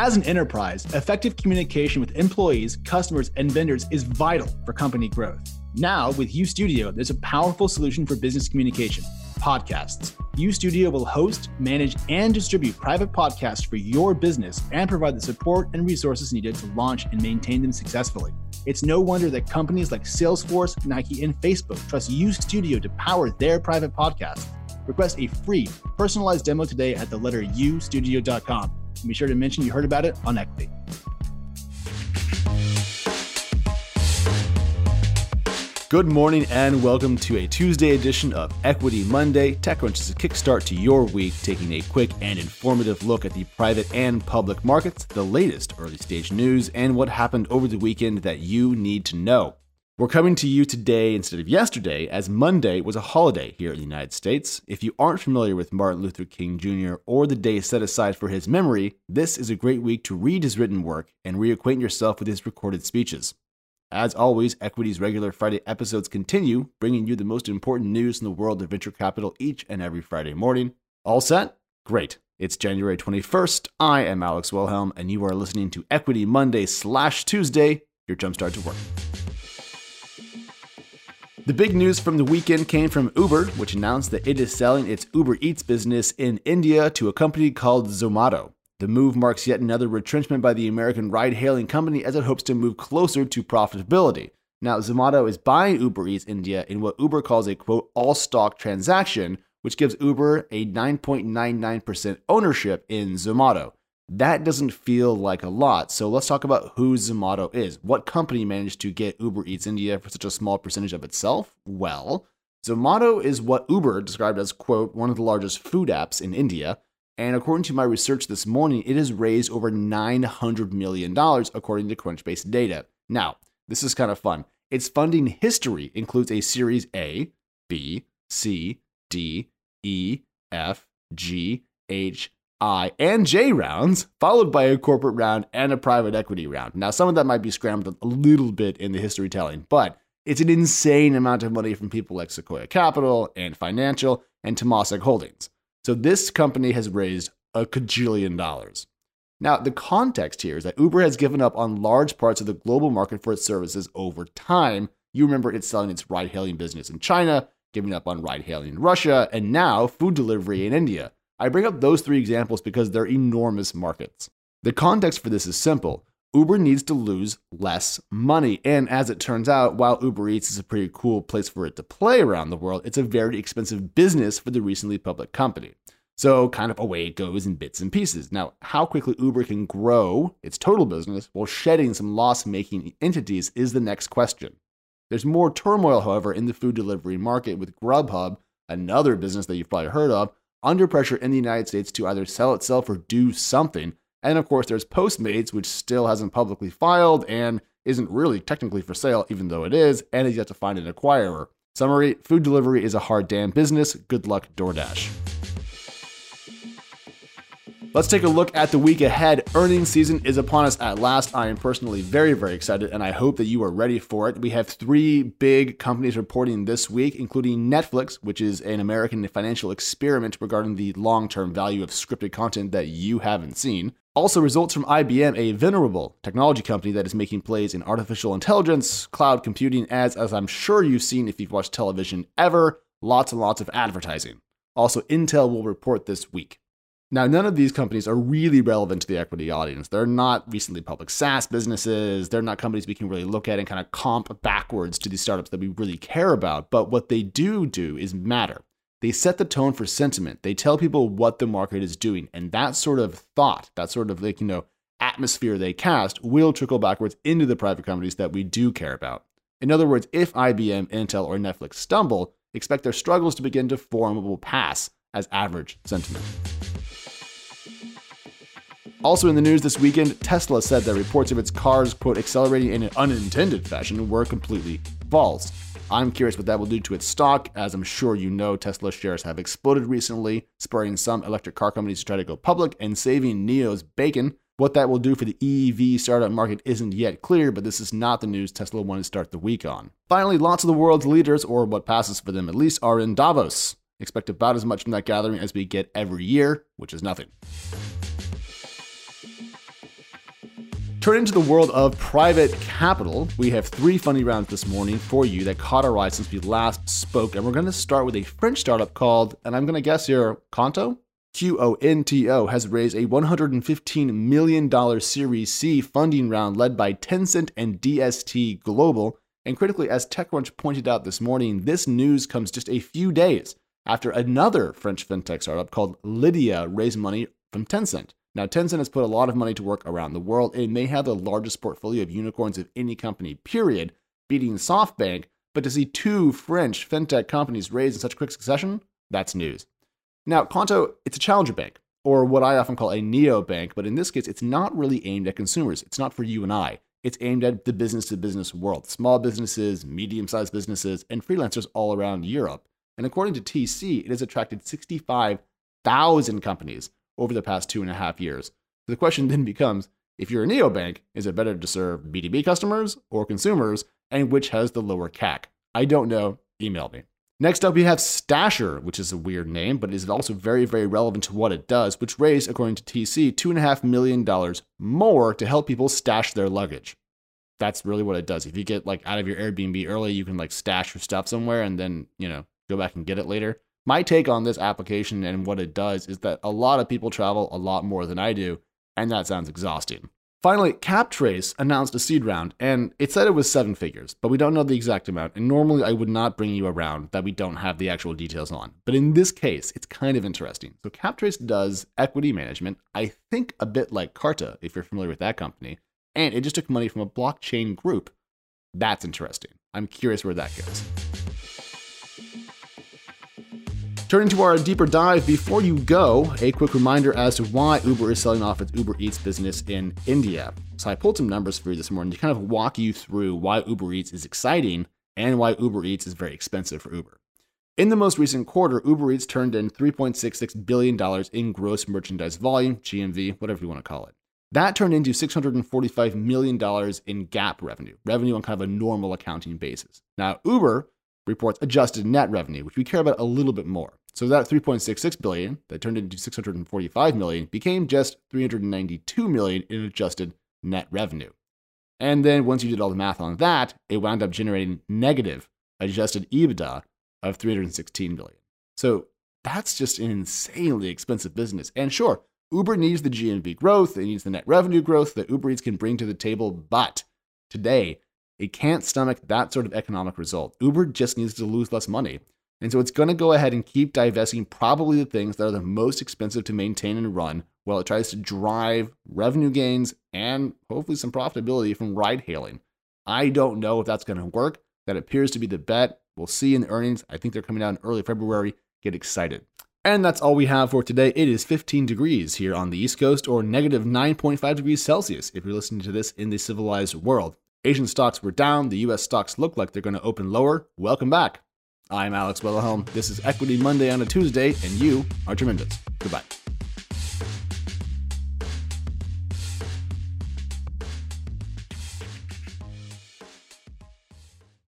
As an enterprise, effective communication with employees, customers, and vendors is vital for company growth. Now, with UStudio, there's a powerful solution for business communication podcasts. UStudio will host, manage, and distribute private podcasts for your business and provide the support and resources needed to launch and maintain them successfully. It's no wonder that companies like Salesforce, Nike, and Facebook trust UStudio to power their private podcasts. Request a free, personalized demo today at the letter ustudio.com. And be sure to mention you heard about it on Equity. Good morning and welcome to a Tuesday edition of Equity Monday. TechCrunch is a kickstart to your week, taking a quick and informative look at the private and public markets, the latest early stage news, and what happened over the weekend that you need to know. We're coming to you today instead of yesterday, as Monday was a holiday here in the United States. If you aren't familiar with Martin Luther King Jr. or the day set aside for his memory, this is a great week to read his written work and reacquaint yourself with his recorded speeches. As always, Equity's regular Friday episodes continue, bringing you the most important news in the world of venture capital each and every Friday morning. All set? Great. It's January 21st. I am Alex Wilhelm, and you are listening to Equity Monday slash Tuesday, your jumpstart to work. The big news from the weekend came from Uber, which announced that it is selling its Uber Eats business in India to a company called Zomato. The move marks yet another retrenchment by the American ride hailing company as it hopes to move closer to profitability. Now, Zomato is buying Uber Eats India in what Uber calls a quote all stock transaction, which gives Uber a 9.99% ownership in Zomato. That doesn't feel like a lot, so let's talk about who Zomato is. What company managed to get Uber Eats India for such a small percentage of itself? Well, Zomato is what Uber described as, quote, one of the largest food apps in India. And according to my research this morning, it has raised over $900 million, according to Crunchbase data. Now, this is kind of fun. Its funding history includes a Series A, B, C, D, E, F, G, H, I, and J rounds, followed by a corporate round and a private equity round. Now, some of that might be scrambled a little bit in the history telling, but it's an insane amount of money from people like Sequoia Capital Ant Financial and Temasek Holdings. So this company has raised a cajillion dollars. Now, the context here is that Uber has given up on large parts of the global market for its services over time. You remember it's selling its ride hailing business in China, giving up on ride hailing in Russia, and now food delivery in India. I bring up those three examples because they're enormous markets. The context for this is simple. Uber needs to lose less money. And as it turns out, while Uber Eats is a pretty cool place for it to play around the world, it's a very expensive business for the recently public company. So, kind of away it goes in bits and pieces. Now, how quickly Uber can grow its total business while shedding some loss making entities is the next question. There's more turmoil, however, in the food delivery market with Grubhub, another business that you've probably heard of, under pressure in the United States to either sell itself or do something and of course, there's Postmates, which still hasn't publicly filed and isn't really technically for sale, even though it is, and is yet to find an acquirer. Summary Food delivery is a hard damn business. Good luck, DoorDash. Let's take a look at the week ahead. Earnings season is upon us at last. I am personally very, very excited, and I hope that you are ready for it. We have three big companies reporting this week, including Netflix, which is an American financial experiment regarding the long term value of scripted content that you haven't seen. Also, results from IBM, a venerable technology company that is making plays in artificial intelligence, cloud computing, as, as I'm sure you've seen if you've watched television ever, lots and lots of advertising. Also, Intel will report this week. Now, none of these companies are really relevant to the equity audience. They're not recently public SaaS businesses. They're not companies we can really look at and kind of comp backwards to these startups that we really care about. But what they do do is matter. They set the tone for sentiment. They tell people what the market is doing. And that sort of thought, that sort of like, you know, atmosphere they cast will trickle backwards into the private companies that we do care about. In other words, if IBM, Intel, or Netflix stumble, expect their struggles to begin to form what will pass as average sentiment. Also in the news this weekend, Tesla said that reports of its cars, quote, accelerating in an unintended fashion were completely false. I'm curious what that will do to its stock, as I'm sure you know Tesla shares have exploded recently, spurring some electric car companies to try to go public and saving NIO's bacon. What that will do for the EV startup market isn't yet clear, but this is not the news Tesla wanted to start the week on. Finally, lots of the world's leaders, or what passes for them at least, are in Davos. Expect about as much from that gathering as we get every year, which is nothing. Turning to the world of private capital, we have three funny rounds this morning for you that caught our eye since we last spoke, and we're going to start with a French startup called, and I'm going to guess here, Qonto? QONTO has raised a $115 million Series C funding round led by Tencent and DST Global. And critically, as TechCrunch pointed out this morning, this news comes just a few days after another French fintech startup called Lydia raised money from Tencent. Now, Tencent has put a lot of money to work around the world. It may have the largest portfolio of unicorns of any company, period, beating SoftBank. But to see two French fintech companies raise in such quick succession, that's news. Now, Qonto, it's a challenger bank, or what I often call a neo bank, but in this case, it's not really aimed at consumers. It's not for you and I. It's aimed at the business to business world, small businesses, medium sized businesses, and freelancers all around Europe. And according to TC, it has attracted 65,000 companies over the past two and a half years. So the question then becomes if you're a neobank, is it better to serve B2B customers or consumers, and which has the lower CAC? I don't know. Email me. Next up, we have Stasher, which is a weird name, but is also very, very relevant to what it does, which raised, according to TC, $2.5 million more to help people stash their luggage. That's really what it does. If you get like out of your Airbnb early, you can like stash your stuff somewhere and then, you know, go back and get it later. My take on this application and what it does is that a lot of people travel a lot more than I do, and that sounds exhausting. Finally, CapTrace announced a seed round, and it said it was seven figures, but we don't know the exact amount. And normally, I would not bring you a round that we don't have the actual details on. But in this case, it's kind of interesting. So, CapTrace does equity management, I think a bit like Carta, if you're familiar with that company, and it just took money from a blockchain group. That's interesting. I'm curious where that goes. Turning to our deeper dive, before you go, a quick reminder as to why Uber is selling off its Uber Eats business in India. So I pulled some numbers for you this morning to kind of walk you through why Uber Eats is exciting and why Uber Eats is very expensive for Uber. In the most recent quarter, Uber Eats turned in $3.66 billion in gross merchandise volume, GMV, whatever you want to call it. That turned into $645 million in GAAP revenue, revenue on kind of a normal accounting basis. Now, Uber reports adjusted net revenue, which we care about a little bit more. So that 3.66 billion that turned into 645 million became just 392 million in adjusted net revenue. And then once you did all the math on that, it wound up generating negative adjusted EBITDA of 316 million. So that's just an insanely expensive business. And sure, Uber needs the GMV growth, it needs the net revenue growth that Uber Eats can bring to the table, but today it can't stomach that sort of economic result. Uber just needs to lose less money. And so it's going to go ahead and keep divesting probably the things that are the most expensive to maintain and run while it tries to drive revenue gains and hopefully some profitability from ride hailing. I don't know if that's going to work. That appears to be the bet. We'll see in the earnings. I think they're coming out in early February. Get excited. And that's all we have for today. It is 15 degrees here on the East Coast, or negative 9.5 degrees Celsius if you're listening to this in the civilized world. Asian stocks were down. The US stocks look like they're going to open lower. Welcome back. I'm Alex Wilhelm. This is Equity Monday on a Tuesday, and you are tremendous. Goodbye.